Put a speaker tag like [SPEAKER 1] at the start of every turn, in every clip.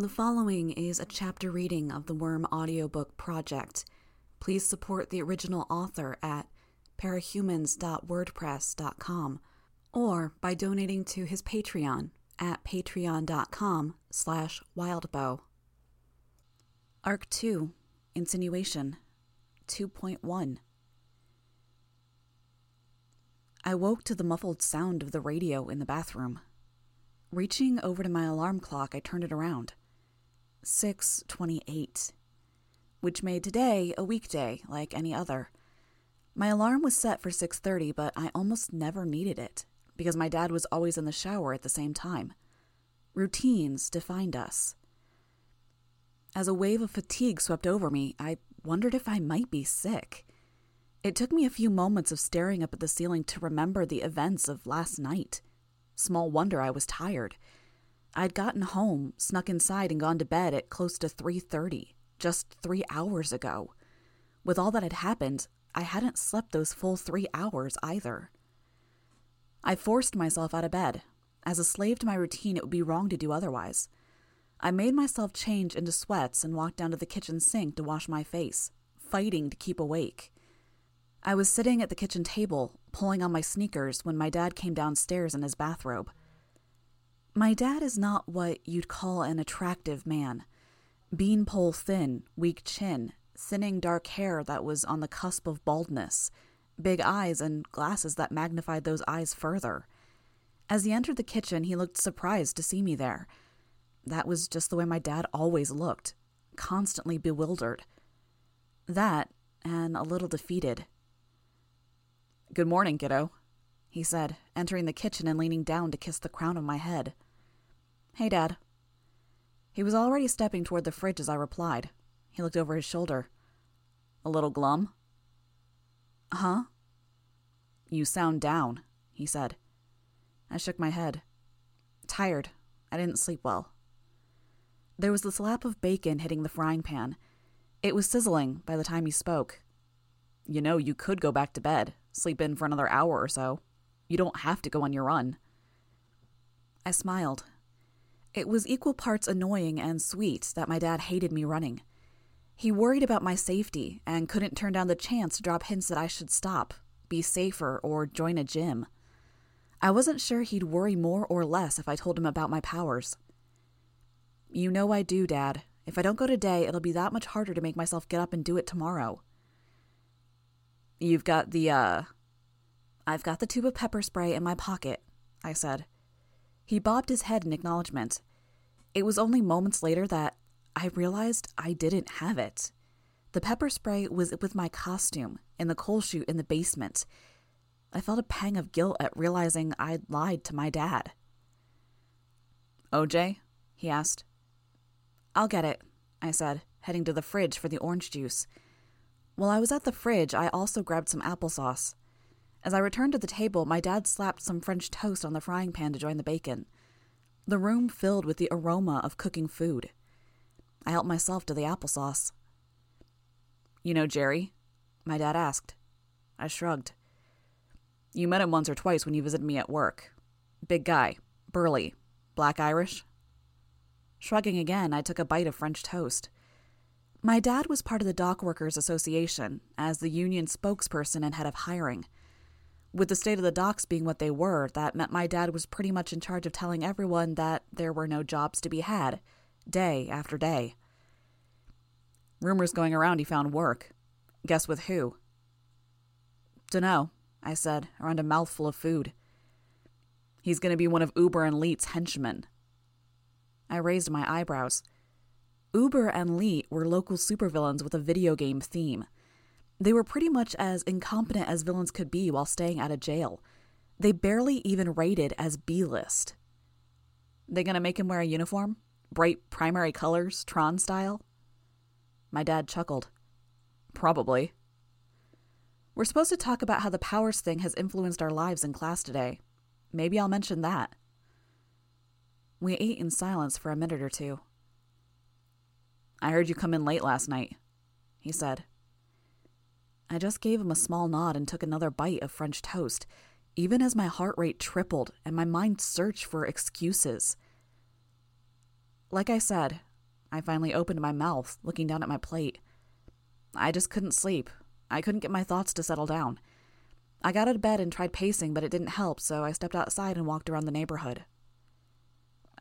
[SPEAKER 1] The following is a chapter reading of the Worm audiobook project. Please support the original author at parahumans.wordpress.com or by donating to his Patreon at patreon.com slash wildbow. Arc 2, Insinuation 2.1 I woke to the muffled sound of the radio in the bathroom. Reaching over to my alarm clock, I turned it around. 6:28, which made today a weekday like any other. My alarm was set for 6:30, but I almost never needed it because my dad was always in the shower at the same time. Routines defined us. As a wave of fatigue swept over me, I wondered if I might be sick. It took me a few moments of staring up at the ceiling to remember the events of last night. Small wonder I was tired. I'd gotten home, snuck inside and gone to bed at close to 3:30, just 3 hours ago. With all that had happened, I hadn't slept those full 3 hours either. I forced myself out of bed. As a slave to my routine, it would be wrong to do otherwise. I made myself change into sweats and walked down to the kitchen sink to wash my face, fighting to keep awake. I was sitting at the kitchen table, pulling on my sneakers, when my dad came downstairs in his bathrobe. My dad is not what you'd call an attractive man. Beanpole thin, weak chin, thinning dark hair that was on the cusp of baldness, big eyes and glasses that magnified those eyes further. As he entered the kitchen, he looked surprised to see me there. That was just the way my dad always looked, constantly bewildered. That, and a little defeated. Good morning, kiddo, he said, entering the kitchen and leaning down to kiss the crown of my head. Hey, Dad. He was already stepping toward the fridge as I replied. He looked over his shoulder. A little glum? Huh? You sound down, he said. I shook my head. Tired. I didn't sleep well. There was the slap of bacon hitting the frying pan. It was sizzling by the time he spoke. You know, you could go back to bed, sleep in for another hour or so. You don't have to go on your run. I smiled. It was equal parts annoying and sweet that my dad hated me running. He worried about my safety and couldn't turn down the chance to drop hints that I should stop, be safer, or join a gym. I wasn't sure he'd worry more or less if I told him about my powers. You know I do, Dad. If I don't go today, it'll be that much harder to make myself get up and do it tomorrow. You've got the, uh. I've got the tube of pepper spray in my pocket, I said. He bobbed his head in acknowledgement. It was only moments later that I realized I didn't have it. The pepper spray was with my costume in the coal chute in the basement. I felt a pang of guilt at realizing I'd lied to my dad. OJ? he asked. I'll get it, I said, heading to the fridge for the orange juice. While I was at the fridge, I also grabbed some applesauce. As I returned to the table, my dad slapped some French toast on the frying pan to join the bacon. The room filled with the aroma of cooking food. I helped myself to the applesauce. You know Jerry? My dad asked. I shrugged. You met him once or twice when you visited me at work. Big guy, burly, black Irish. Shrugging again, I took a bite of French toast. My dad was part of the Dock Workers Association as the union spokesperson and head of hiring. With the state of the docks being what they were, that meant my dad was pretty much in charge of telling everyone that there were no jobs to be had, day after day. Rumors going around he found work. Guess with who? Dunno, I said, around a mouthful of food. He's going to be one of Uber and Leet's henchmen. I raised my eyebrows. Uber and Leet were local supervillains with a video game theme. They were pretty much as incompetent as villains could be while staying out of jail. They barely even rated as B list. They gonna make him wear a uniform? Bright primary colors, Tron style? My dad chuckled. Probably. We're supposed to talk about how the powers thing has influenced our lives in class today. Maybe I'll mention that. We ate in silence for a minute or two. I heard you come in late last night, he said. I just gave him a small nod and took another bite of French toast, even as my heart rate tripled and my mind searched for excuses. Like I said, I finally opened my mouth, looking down at my plate. I just couldn't sleep. I couldn't get my thoughts to settle down. I got out of bed and tried pacing, but it didn't help, so I stepped outside and walked around the neighborhood.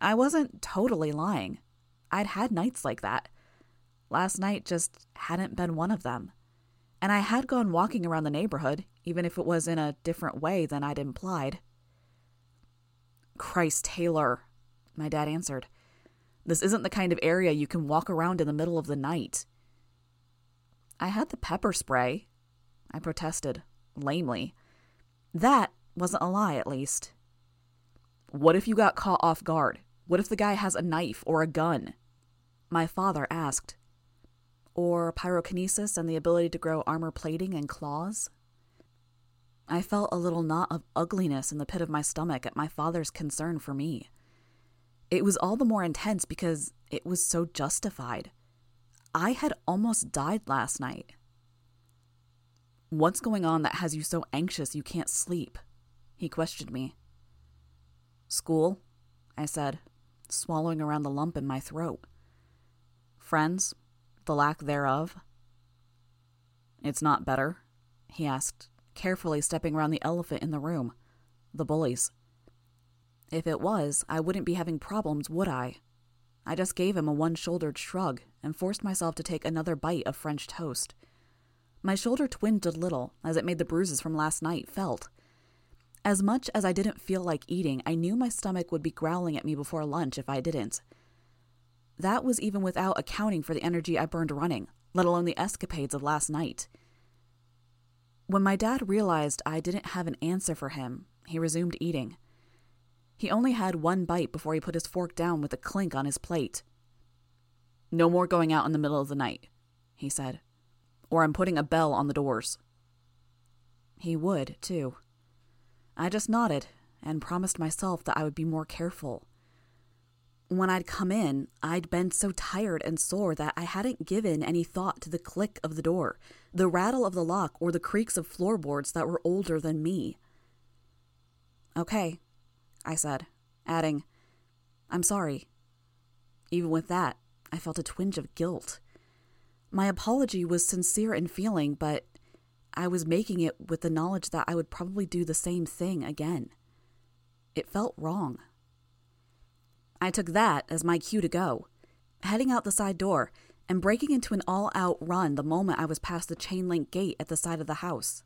[SPEAKER 1] I wasn't totally lying. I'd had nights like that. Last night just hadn't been one of them. And I had gone walking around the neighborhood, even if it was in a different way than I'd implied. Christ, Taylor, my dad answered. This isn't the kind of area you can walk around in the middle of the night. I had the pepper spray. I protested, lamely. That wasn't a lie, at least. What if you got caught off guard? What if the guy has a knife or a gun? My father asked. Or pyrokinesis and the ability to grow armor plating and claws? I felt a little knot of ugliness in the pit of my stomach at my father's concern for me. It was all the more intense because it was so justified. I had almost died last night. What's going on that has you so anxious you can't sleep? He questioned me. School, I said, swallowing around the lump in my throat. Friends, the lack thereof. It's not better, he asked, carefully stepping around the elephant in the room the bullies. If it was, I wouldn't be having problems, would I? I just gave him a one shouldered shrug and forced myself to take another bite of French toast. My shoulder twinged a little as it made the bruises from last night felt. As much as I didn't feel like eating, I knew my stomach would be growling at me before lunch if I didn't. That was even without accounting for the energy I burned running, let alone the escapades of last night. When my dad realized I didn't have an answer for him, he resumed eating. He only had one bite before he put his fork down with a clink on his plate. No more going out in the middle of the night, he said, or I'm putting a bell on the doors. He would, too. I just nodded and promised myself that I would be more careful. When I'd come in, I'd been so tired and sore that I hadn't given any thought to the click of the door, the rattle of the lock, or the creaks of floorboards that were older than me. Okay, I said, adding, I'm sorry. Even with that, I felt a twinge of guilt. My apology was sincere in feeling, but I was making it with the knowledge that I would probably do the same thing again. It felt wrong. I took that as my cue to go, heading out the side door and breaking into an all out run the moment I was past the chain link gate at the side of the house.